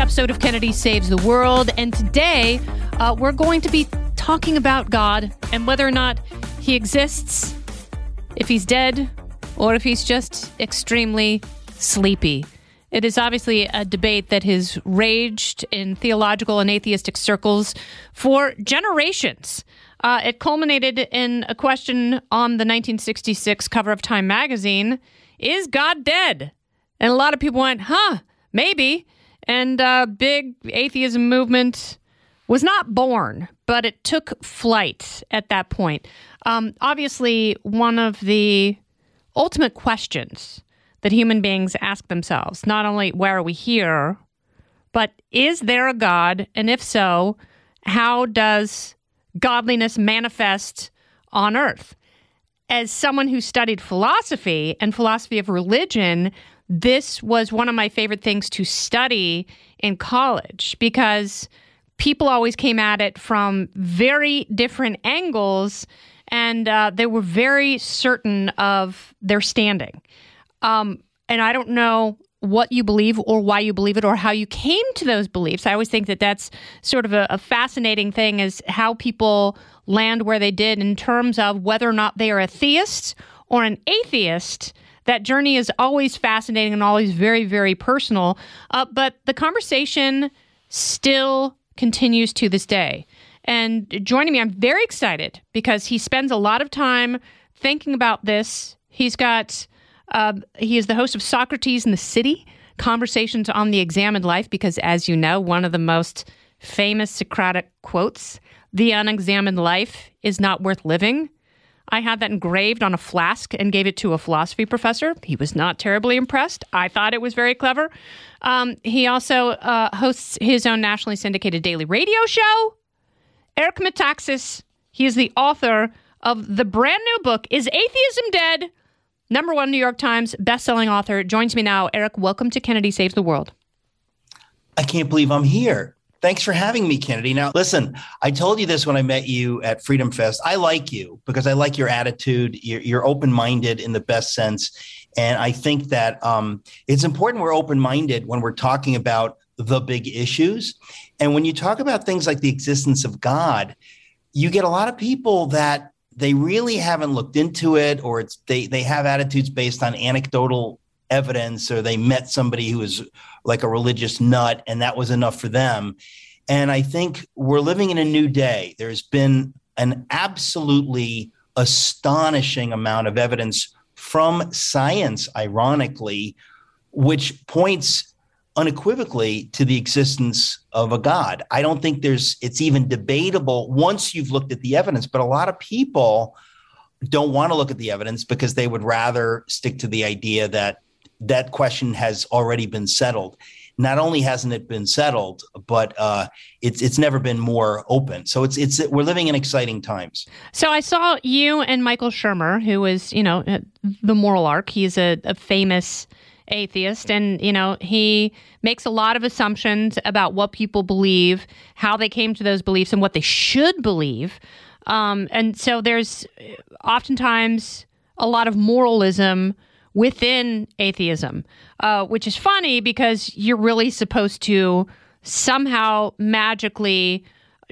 episode of Kennedy Saves the World. And today uh, we're going to be talking about God and whether or not he exists, if he's dead, or if he's just extremely sleepy. It is obviously a debate that has raged in theological and atheistic circles for generations. Uh, it culminated in a question on the 1966 cover of Time magazine Is God dead? And a lot of people went, huh, maybe. And uh, big atheism movement was not born, but it took flight at that point. Um, obviously, one of the ultimate questions that human beings ask themselves not only where are we here, but is there a God? And if so, how does godliness manifest on earth? As someone who studied philosophy and philosophy of religion, this was one of my favorite things to study in college because people always came at it from very different angles and uh, they were very certain of their standing. Um, and I don't know what you believe or why you believe it or how you came to those beliefs. I always think that that's sort of a, a fascinating thing is how people land where they did in terms of whether or not they are a theist or an atheist that journey is always fascinating and always very, very personal. Uh, but the conversation still continues to this day. And joining me, I'm very excited because he spends a lot of time thinking about this. He's got, uh, he is the host of Socrates in the City Conversations on the Examined Life, because as you know, one of the most famous Socratic quotes, the unexamined life is not worth living. I had that engraved on a flask and gave it to a philosophy professor. He was not terribly impressed. I thought it was very clever. Um, he also uh, hosts his own nationally syndicated daily radio show. Eric Metaxas, he is the author of the brand new book, Is Atheism Dead? Number one New York Times bestselling author joins me now. Eric, welcome to Kennedy Saves the World. I can't believe I'm here. Thanks for having me, Kennedy. Now, listen, I told you this when I met you at Freedom Fest. I like you because I like your attitude. You're, you're open minded in the best sense. And I think that um, it's important we're open minded when we're talking about the big issues. And when you talk about things like the existence of God, you get a lot of people that they really haven't looked into it or it's they they have attitudes based on anecdotal evidence or they met somebody who was like a religious nut and that was enough for them. And I think we're living in a new day. There's been an absolutely astonishing amount of evidence from science, ironically, which points unequivocally to the existence of a God. I don't think there's it's even debatable once you've looked at the evidence, but a lot of people don't want to look at the evidence because they would rather stick to the idea that that question has already been settled. Not only hasn't it been settled, but uh, it's it's never been more open. So it's it's we're living in exciting times. So I saw you and Michael Shermer, who is you know uh, the moral arc. He's a, a famous atheist and you know he makes a lot of assumptions about what people believe how they came to those beliefs and what they should believe um, and so there's oftentimes a lot of moralism within atheism, uh, which is funny because you're really supposed to somehow magically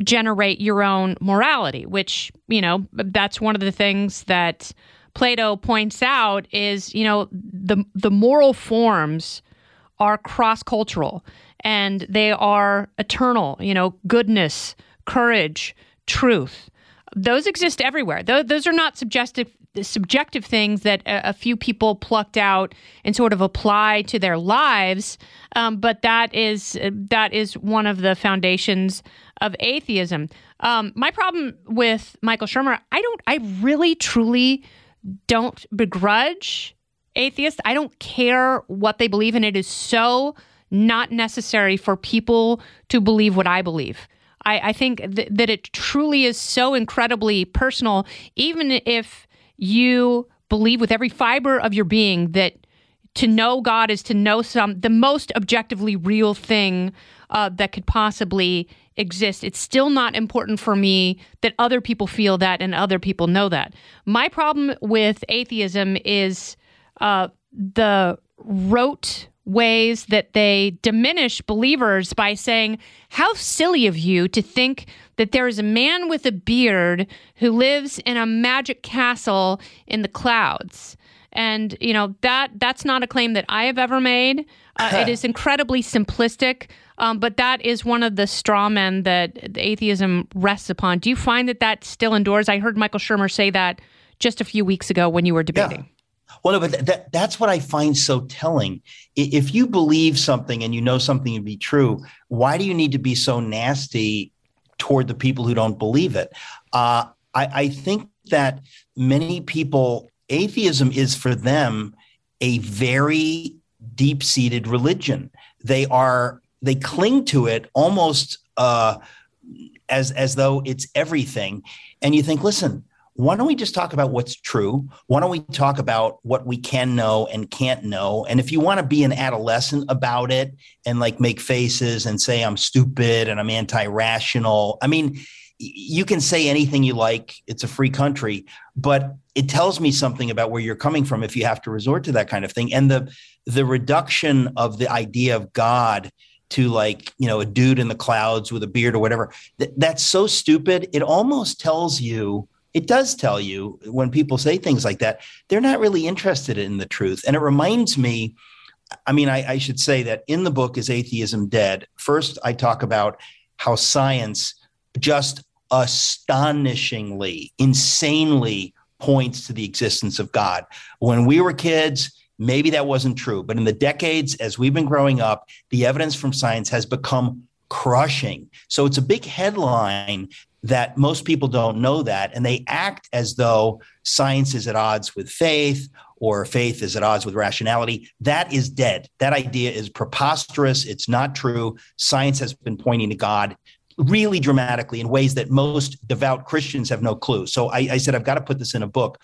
generate your own morality, which, you know, that's one of the things that Plato points out is, you know, the the moral forms are cross-cultural and they are eternal, you know, goodness, courage, truth. Those exist everywhere. Those are not subjective subjective things that a, a, few people plucked out and sort of apply to their lives. Um, but that is that is one of the foundations of atheism. Um, my problem with Michael Shermer, I don't, I really truly don't begrudge atheists. I don't care what they believe in. It is so not necessary for people to believe what I believe. I, I think th- that it truly is so incredibly personal, even if you believe with every fiber of your being that to know God is to know some the most objectively real thing uh, that could possibly exist. It's still not important for me that other people feel that and other people know that. My problem with atheism is uh, the rote ways that they diminish believers by saying, How silly of you to think that there is a man with a beard who lives in a magic castle in the clouds. And you know that that's not a claim that I have ever made. Uh, it is incredibly simplistic, um, but that is one of the straw men that atheism rests upon. Do you find that that still endures? I heard Michael Shermer say that just a few weeks ago when you were debating. Yeah. Well, no, but that, that's what I find so telling. If you believe something and you know something to be true, why do you need to be so nasty toward the people who don't believe it? Uh, I, I think that many people, atheism is for them a very deep seated religion. They are, they cling to it almost uh, as, as though it's everything. And you think, listen, why don't we just talk about what's true? Why don't we talk about what we can know and can't know? And if you want to be an adolescent about it and like make faces and say I'm stupid and I'm anti-rational, I mean, you can say anything you like. It's a free country, but it tells me something about where you're coming from if you have to resort to that kind of thing. And the the reduction of the idea of God to like you know a dude in the clouds with a beard or whatever th- that's so stupid it almost tells you it does tell you when people say things like that, they're not really interested in the truth. And it reminds me, I mean, I, I, should say that in the book, Is Atheism Dead? First, I talk about how science just astonishingly, insanely points to the existence of God. When we were kids, maybe that wasn't true. But in the decades as we've been growing up, the evidence from science has become crushing. So it's a big headline that most people don't know that and they act as though science is at odds with faith or faith is at odds with rationality. That is dead. That idea is preposterous. It's not true. Science has been pointing to god really dramatically in ways that most devout christians have no clue. So i, I said i've got to put this in a book.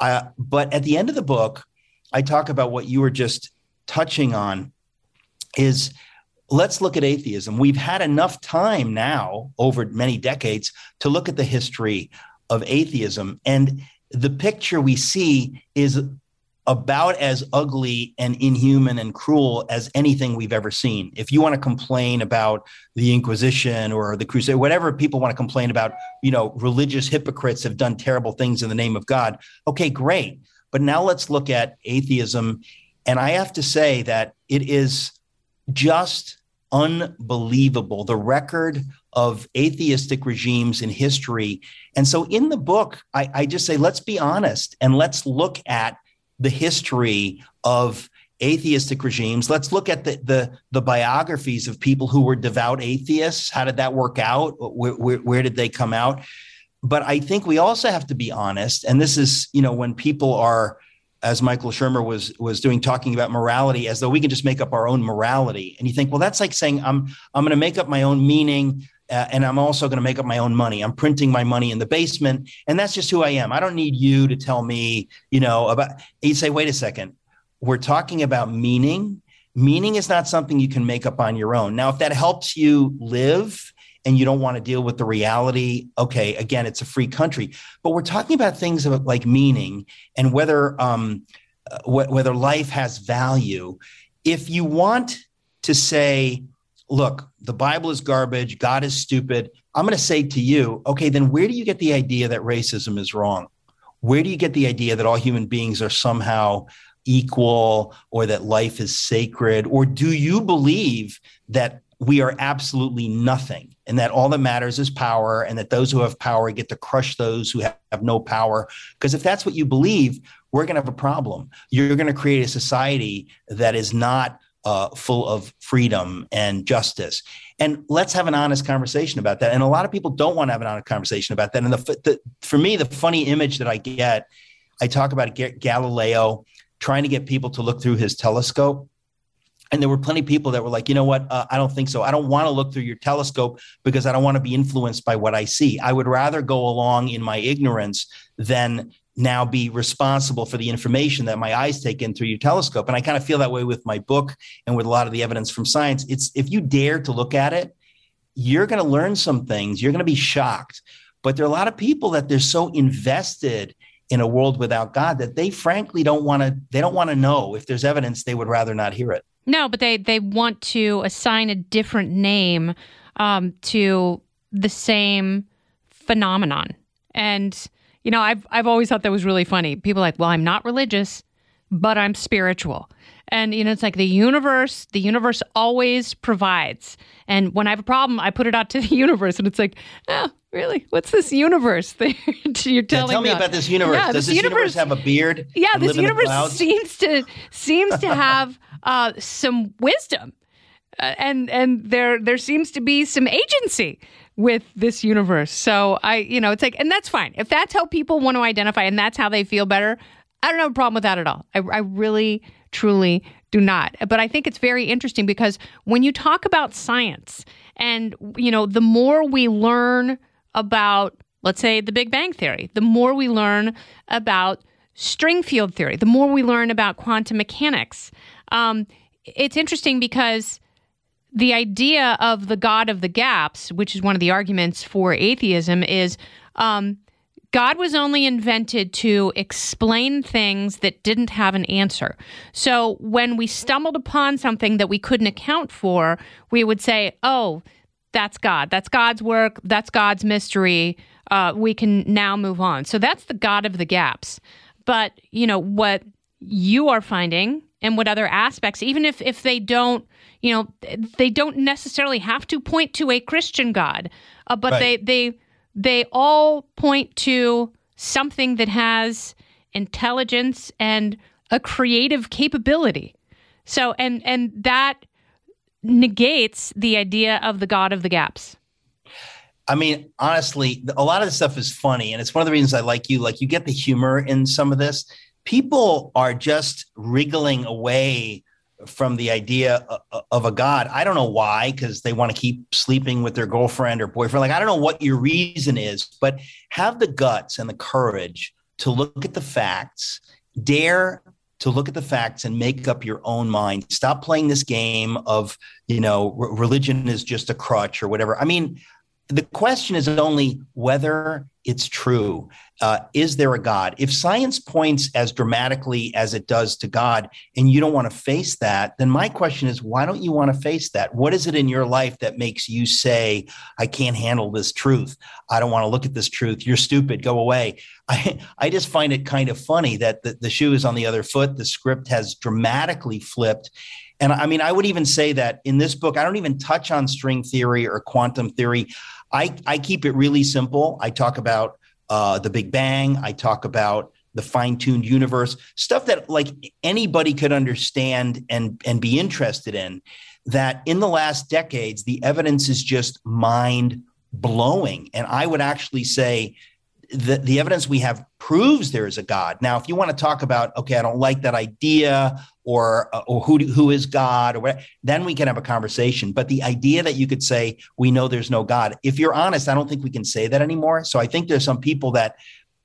Uh, but at the end of the book i talk about what you were just touching on is let's look at atheism. We've had enough time now over many decades to look at the history of atheism. And the picture we see is about as ugly and inhuman and cruel as anything we've ever seen. If you want to complain about the Inquisition or the Crusade, whatever people want to complain about, you know, religious hypocrites have done terrible things in the name of God. Okay, great. But now let's look at atheism. And I have to say that it is just unbelievable the record of atheistic regimes in history. And so in the book, I, I, just say, let's be honest and let's look at the history of atheistic regimes. Let's look at the, the, the biographies of people who were devout atheists. How did that work out? Where, where, where did they come out? But I think we also have to be honest. And this is, you know, when people are as Michael Shermer was was doing, talking about morality as though we can just make up our own morality. And you think, well, that's like saying I'm I'm going to make up my own meaning, uh, and I'm also going to make up my own money. I'm printing my money in the basement, and that's just who I am. I don't need you to tell me, you know, about. You say, wait a second, we're talking about meaning. Meaning is not something you can make up on your own. Now, if that helps you live and you don't want to deal with the reality, okay, again, it's a free country. But we're talking about things like meaning and whether um, uh, wh- whether life has value. If you want to say, look, the Bible is garbage, God is stupid, I'm going to say to you, okay, then where do you get the idea that racism is wrong? Where do you get the idea that all human beings are somehow equal or that life is sacred? Or do you believe that we are absolutely nothing and that all that matters is power and that those who have power get to crush those who have, no power. Because if that's what you believe we're going to have a problem. You're going to create a society that is not uh, full of freedom and justice. And let's have an honest conversation about that. And a lot of people don't want to have an honest conversation about that. And the, the for me the funny image that i get i talk about galileo trying to get people to look through his telescope and there were plenty of people that were like, you know what? Uh, I don't think so. I don't want to look through your telescope because I don't want to be influenced by what I see. I would rather go along in my ignorance than now be responsible for the information that my eyes take in through your telescope. And I kind of feel that way with my book and with a lot of the evidence from science. It's if you dare to look at it, you're going to learn some things. You're going to be shocked. But there are a lot of people that they're so invested in a world without God that they frankly don't want to they don't want to know if there's evidence they would rather not hear it. No, but they they want to assign a different name um, to the same phenomenon. And you know, I've I've always thought that was really funny. People like, well, I'm not religious, but I'm spiritual. And you know, it's like the universe, the universe always provides. And when I have a problem, I put it out to the universe and it's like, oh, really? What's this universe that you're telling yeah, tell me about? about this universe. Yeah, Does this universe, universe- have a beard? yeah, this live in the universe seems to seems to have uh, some wisdom, uh, and and there there seems to be some agency with this universe. So I, you know, it's like, and that's fine if that's how people want to identify, and that's how they feel better. I don't have a problem with that at all. I, I really, truly do not. But I think it's very interesting because when you talk about science, and you know, the more we learn about, let's say, the Big Bang Theory, the more we learn about string field theory, the more we learn about quantum mechanics. Um, it's interesting because the idea of the God of the gaps, which is one of the arguments for atheism, is um, God was only invented to explain things that didn't have an answer. So when we stumbled upon something that we couldn't account for, we would say, oh, that's God. That's God's work. That's God's mystery. Uh, we can now move on. So that's the God of the gaps. But, you know, what you are finding and what other aspects, even if, if they don't, you know, they don't necessarily have to point to a Christian God, uh, but Right. they, they, they all point to something that has intelligence and a creative capability. So, and, and that negates the idea of the God of the gaps. I mean, honestly, a lot of this stuff is funny, and it's one of the reasons I like you. Like, you get the humor in some of this. People are just wriggling away from the idea of a god. I don't know why, because they want to keep sleeping with their girlfriend or boyfriend. Like, I don't know what your reason is, but have the guts and the courage to look at the facts, dare to look at the facts and make up your own mind. Stop playing this game of, you know, religion is just a crutch or whatever. I mean, the question is only whether it's true. Uh, is there a God? If science points as dramatically as it does to God, and you don't want to face that, then my question is, why don't you want to face that? What is it in your life that makes you say, I can't handle this truth? I don't want to look at this truth. You're stupid. Go away. I, I just find it kind of funny that the, the shoe is on the other foot. The script has dramatically flipped. And I mean, I would even say that in this book, I don't even touch on string theory or quantum theory. I, I keep it really simple. I talk about uh, the Big Bang. I talk about the fine-tuned universe, stuff that like anybody could understand and and be interested in. That in the last decades, the evidence is just mind blowing. And I would actually say the, the evidence we have proves there is a God. Now, if you want to talk about, okay, I don't like that idea, or uh, or who who is God, or then we can have a conversation. But the idea that you could say we know there's no God, if you're honest, I don't think we can say that anymore. So I think there's some people that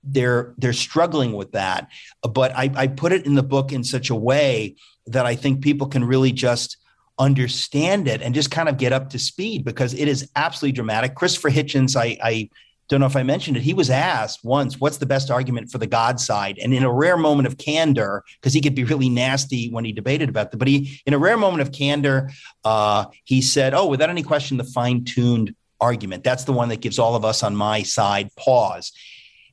they're they're struggling with that. But I, I put it in the book in such a way that I think people can really just understand it and just kind of get up to speed because it is absolutely dramatic. Christopher Hitchens, I, I don't know if I mentioned it. He was asked once, what's the best argument for the God side? And in a rare moment of candor, because he could be really nasty when he debated about that, but he, in a rare moment of candor, uh, he said, oh, without any question, the fine tuned argument. That's the one that gives all of us on my side pause.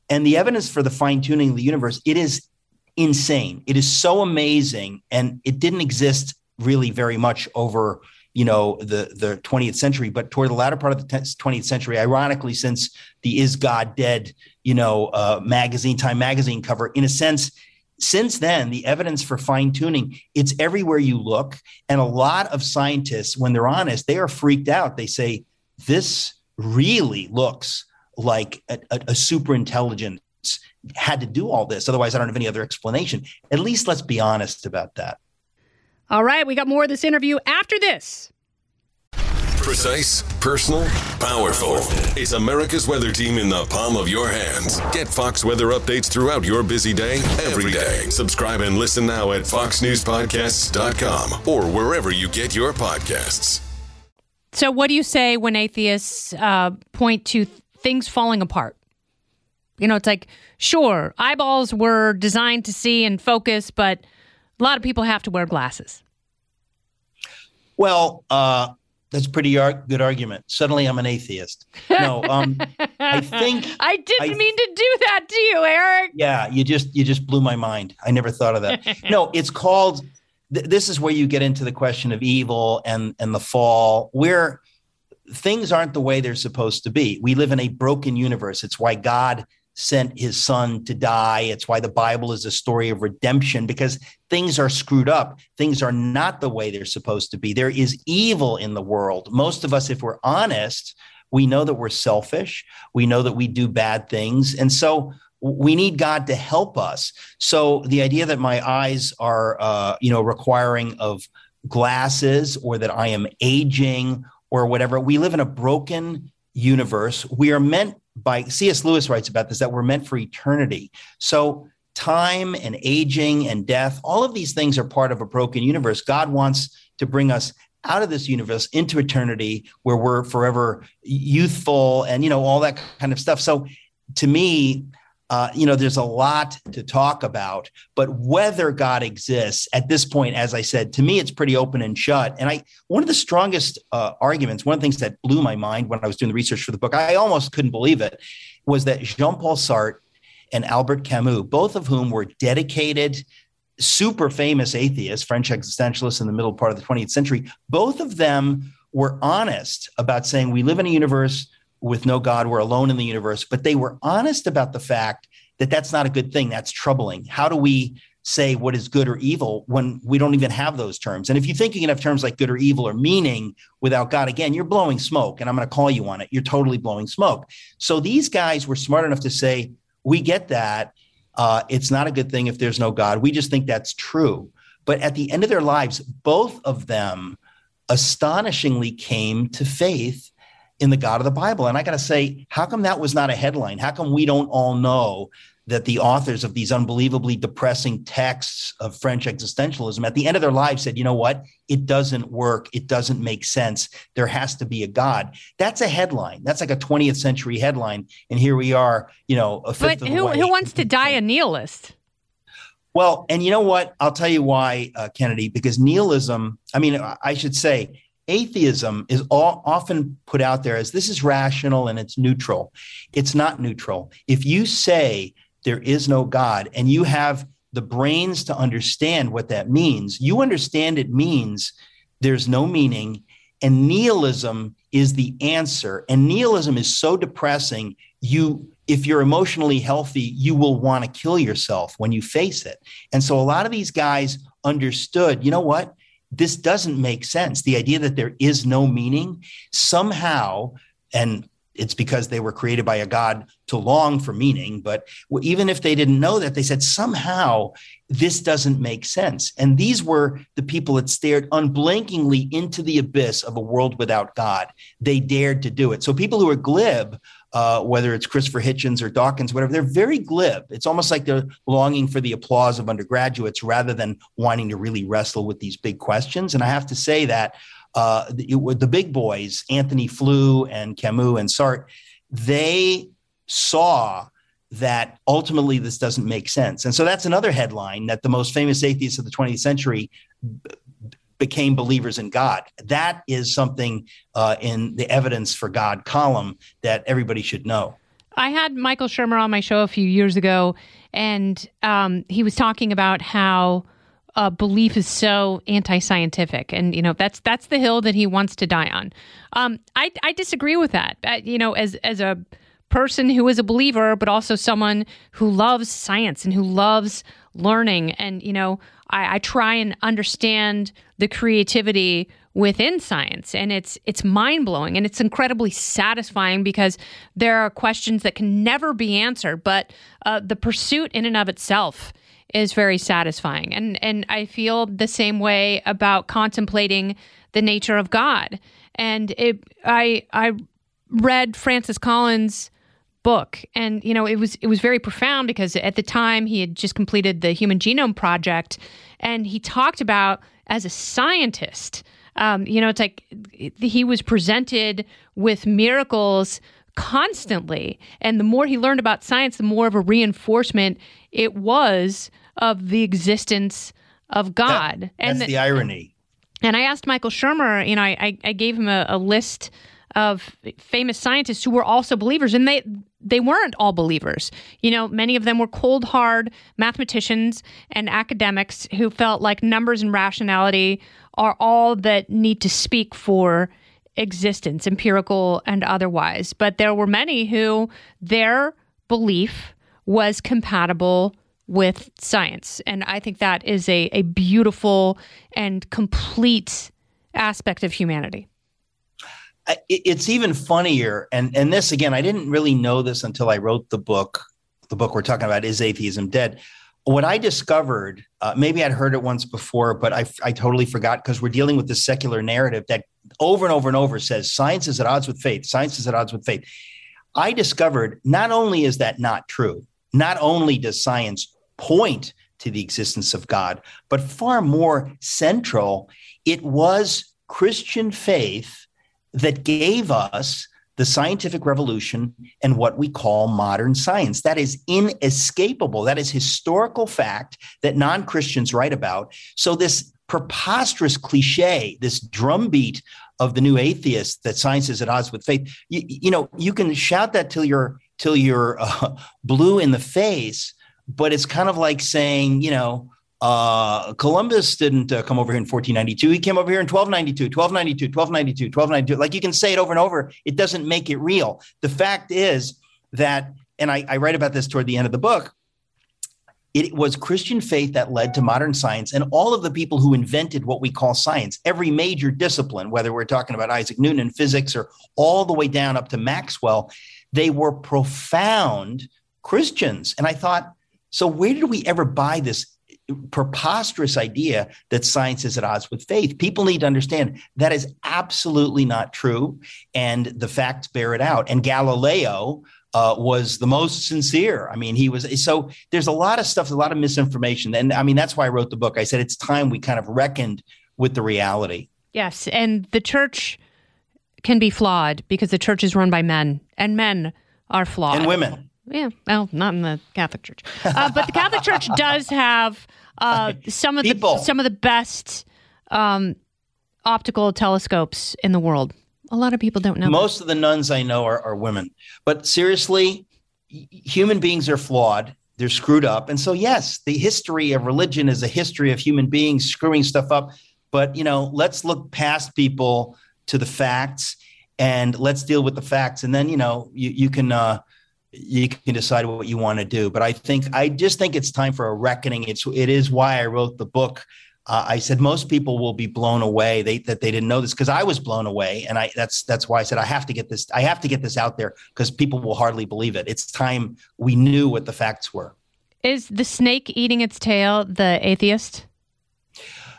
And the evidence for the fine tuning of the universe, it is insane. It is so amazing. And it didn't exist really very much over you know the the 20th century but toward the latter part of the 20th century ironically since the is god dead you know uh, magazine time magazine cover in a sense since then the evidence for fine tuning it's everywhere you look and a lot of scientists when they're honest they are freaked out. They say this really looks like a, a, a super intelligence had to do all this otherwise i don't have any other explanation. At least let's be honest about that All right, we got more of this interview after this. Precise, personal, powerful. It's America's weather team in the palm of your hands. Get Fox weather updates throughout your busy day, every day. Subscribe and listen now at foxnewspodcasts.com or wherever you get your podcasts. So, what do you say when atheists uh, point to th- things falling apart? You know, it's like, sure, eyeballs were designed to see and focus, but a lot of people have to wear glasses. Well, uh, that's a pretty ar- good argument. Suddenly, I'm an atheist. No, um, I think I didn't I- mean to do that to you, Eric. Yeah, you just you just blew my mind. I never thought of that. no, it's called. Th- this is where you get into the question of evil and and the fall, where things aren't the way they're supposed to be. We live in a broken universe. It's why God sent His Son to die. It's why the Bible is a story of redemption because things are screwed up. Things are not the way they're supposed to be. There is evil in the world. Most of us, if we're honest, we know that we're selfish. We know that we do bad things, and so we need God to help us. So the idea that my eyes are, uh, you know, requiring of glasses or that I am aging or whatever, we live in a broken universe. We are meant by C.S. Lewis writes about this that we're meant for eternity. So time and aging and death, all of these things are part of a broken universe. God wants to bring us out of this universe into eternity where we're forever youthful and you know all that kind of stuff. So to me, uh, you know, there's a lot to talk about, but whether God exists at this point, as I said, to me, it's pretty open and shut. And I, one of the strongest uh, arguments, one of the things that blew my mind when I was doing the research for the book, I almost couldn't believe it, was that Jean Paul Sartre and Albert Camus, both of whom were dedicated, super famous atheists, French existentialists in the middle part of the 20th century, both of them were honest about saying we live in a universe with no God, we're alone in the universe. But they were honest about the fact that that's not a good thing. That's troubling. How do we say what is good or evil when we don't even have those terms? And if you think you can have terms like good or evil or meaning without God, again, you're blowing smoke. And I'm going to call you on it. You're totally blowing smoke. So these guys were smart enough to say, we get that. Uh, it's not a good thing if there's no God. We just think that's true. But at the end of their lives, both of them astonishingly came to faith in the God of the Bible. And I got to say, how come that was not a headline? How come we don't all know that the authors of these unbelievably depressing texts of French existentialism at the end of their lives said, you know what? It doesn't work. It doesn't make sense. There has to be a God. That's a headline. That's like a 20th century headline. And here we are, you know, a fifth But of who, the way. who wants to die a nihilist? Well, and you know what? I'll tell you why, uh, Kennedy, because nihilism, I mean, I should say, atheism is all, often put out there as this is rational and it's neutral. It's not neutral. If you say there is no God and you have the brains to understand what that means, you understand it means there's no meaning and nihilism is the answer. And nihilism is so depressing, you if you're emotionally healthy, you will want to kill yourself when you face it. And so a lot of these guys understood, you know what? This doesn't make sense. The idea that there is no meaning somehow, and it's because they were created by a God to long for meaning. But even if they didn't know that, they said somehow this doesn't make sense. And these were the people that stared unblinkingly into the abyss of a world without God. They dared to do it. So people who are glib, uh, whether it's Christopher Hitchens or Dawkins, whatever, they're very glib. It's almost like they're longing for the applause of undergraduates rather than wanting to really wrestle with these big questions. And I have to say that uh, the, the big boys, Antony Flew and Camus and Sartre, they saw that ultimately this doesn't make sense. And so that's another headline that the most famous atheists of the 20th century became believers in God. That is something uh, in the evidence for God column that everybody should know. I had Michael Shermer on my show a few years ago, and um, he was talking about how uh, belief is so anti-scientific, and you know that's that's the hill that he wants to die on. Um, I, I disagree with that. Uh, you know, as as a person who is a believer, but also someone who loves science and who loves learning, and you know, I, I try and understand the creativity within science and it's it's mind-blowing and it's incredibly satisfying because there are questions that can never be answered but uh, the pursuit in and of itself is very satisfying. And and I feel the same way about contemplating the nature of God. And it, I I read Francis Collins' book, and you know it was it was very profound because at the time he had just completed the Human Genome Project, and he talked about as a scientist. Um, you know, it's like he was presented with miracles constantly. And the more he learned about science, the more of a reinforcement it was of the existence of God. That, and the, the, irony. And I asked Michael Shermer, you know, I, I gave him a, a list of famous scientists who were also believers and they they weren't all believers. You know many of them were cold hard mathematicians and academics who felt like numbers and rationality are all that need to speak for existence empirical and otherwise. But there were many who their belief was compatible with science. And i think that is a, a beautiful and complete aspect of humanity it's even funnier and and this again i didn't really know this until i wrote the book the book we're talking about is atheism dead? What i discovered uh, maybe i'd heard it once before but i, I totally forgot because we're dealing with the secular narrative that over and over and over says science is at odds with faith science is at odds with faith. I discovered not only is that not true not only does science point to the existence of god but far more central it was christian faith that gave us the scientific revolution and what we call modern science. That is inescapable. That is historical fact that non Christians write about. So, this preposterous cliche, this drumbeat of the new atheists that science is at odds with faith, you, you know, you can shout that till you're till you're uh, blue in the face, but it's kind of like saying, you know, uh, Columbus didn't uh, come over here in 1492. He came over here in 1292, 1292, 1292, 1292. Like you can say it over and over. It doesn't make it real. The fact is that, and I, I write about this toward the end of the book, it was Christian faith that led to modern science and all of the people who invented what we call science, every major discipline, whether we're talking about Isaac Newton and physics or all the way down up to Maxwell, they were profound Christians. And I thought, so where did we ever buy this preposterous idea that science is at odds with faith. People need to understand that is absolutely not true, and the facts bear it out. And Galileo uh, was the most sincere. I mean, he was so. There's a lot of stuff, a lot of misinformation, and I mean that's why I wrote the book. I said it's time we kind of reckoned with the reality. Yes, and the church can be flawed because the church is run by men, and men are flawed, and women. Yeah, well, not in the Catholic Church, uh, but the Catholic Church does have uh, some of People. the some of the best um, optical telescopes in the world. A lot of people don't know. Most that. of the nuns I know are, are women, but seriously, human beings are flawed. They're screwed up, and so yes, the history of religion is a history of human beings screwing stuff up. But you know, let's look past people to the facts, and let's deal with the facts, and then you know, you you can. Uh, you can decide what you want to do. But I think I just think it's time for a reckoning. It's it is why I wrote the book. Uh, I said most people will be blown away they, that they didn't know this because I was blown away, and I that's that's why I said I have to get this I have to get this out there because people will hardly believe it. It's time we knew what the facts were. Is the snake eating its tail the atheist?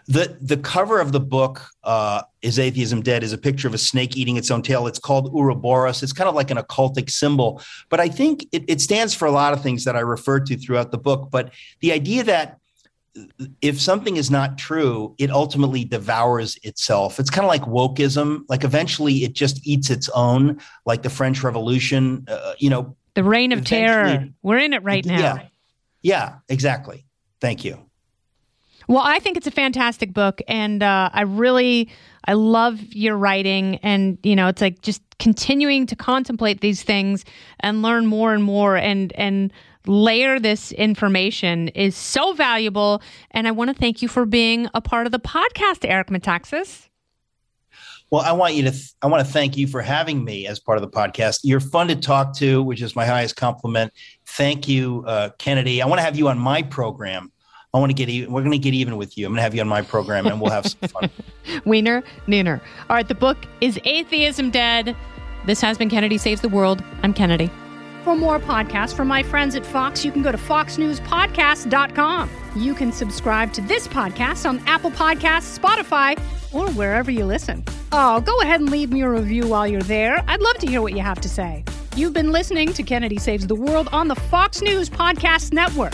The the cover of the book uh, is atheism dead is a picture of a snake eating its own tail. It's called Ouroboros. It's kind of like an occultic symbol, but I think it, it stands for a lot of things that I refer to throughout the book. But the idea that if something is not true, it ultimately devours itself. It's kind of like wokeism. Like eventually, it just eats its own. Like the French Revolution. Uh, you know, the reign of terror. We're in it right now. Yeah, yeah, exactly. Thank you. Well, I think it's a fantastic book, and uh, I really I love your writing, and you know, it's like just continuing to contemplate these things and learn more and more, and and layer this information is so valuable. And I want to thank you for being a part of the podcast, Eric Metaxas. Well, I want you to. Th- I want to thank you for having me as part of the podcast. You're fun to talk to, which is my highest compliment. Thank you, uh, Kennedy. I want to have you on my program I want to get even. We're going to get even with you. I'm going to have you on my program, and we'll have some fun. Wiener, Nooner. All right, the book is Atheism Dead. This has been Kennedy Saves the World. I'm Kennedy. For more podcasts from my friends at Fox, you can go to foxnewspodcast.com. You can subscribe to this podcast on Apple Podcasts, Spotify, or wherever you listen. Oh, go ahead and leave me a review while you're there. I'd love to hear what you have to say. You've been listening to Kennedy Saves the World on the Fox News Podcast Network.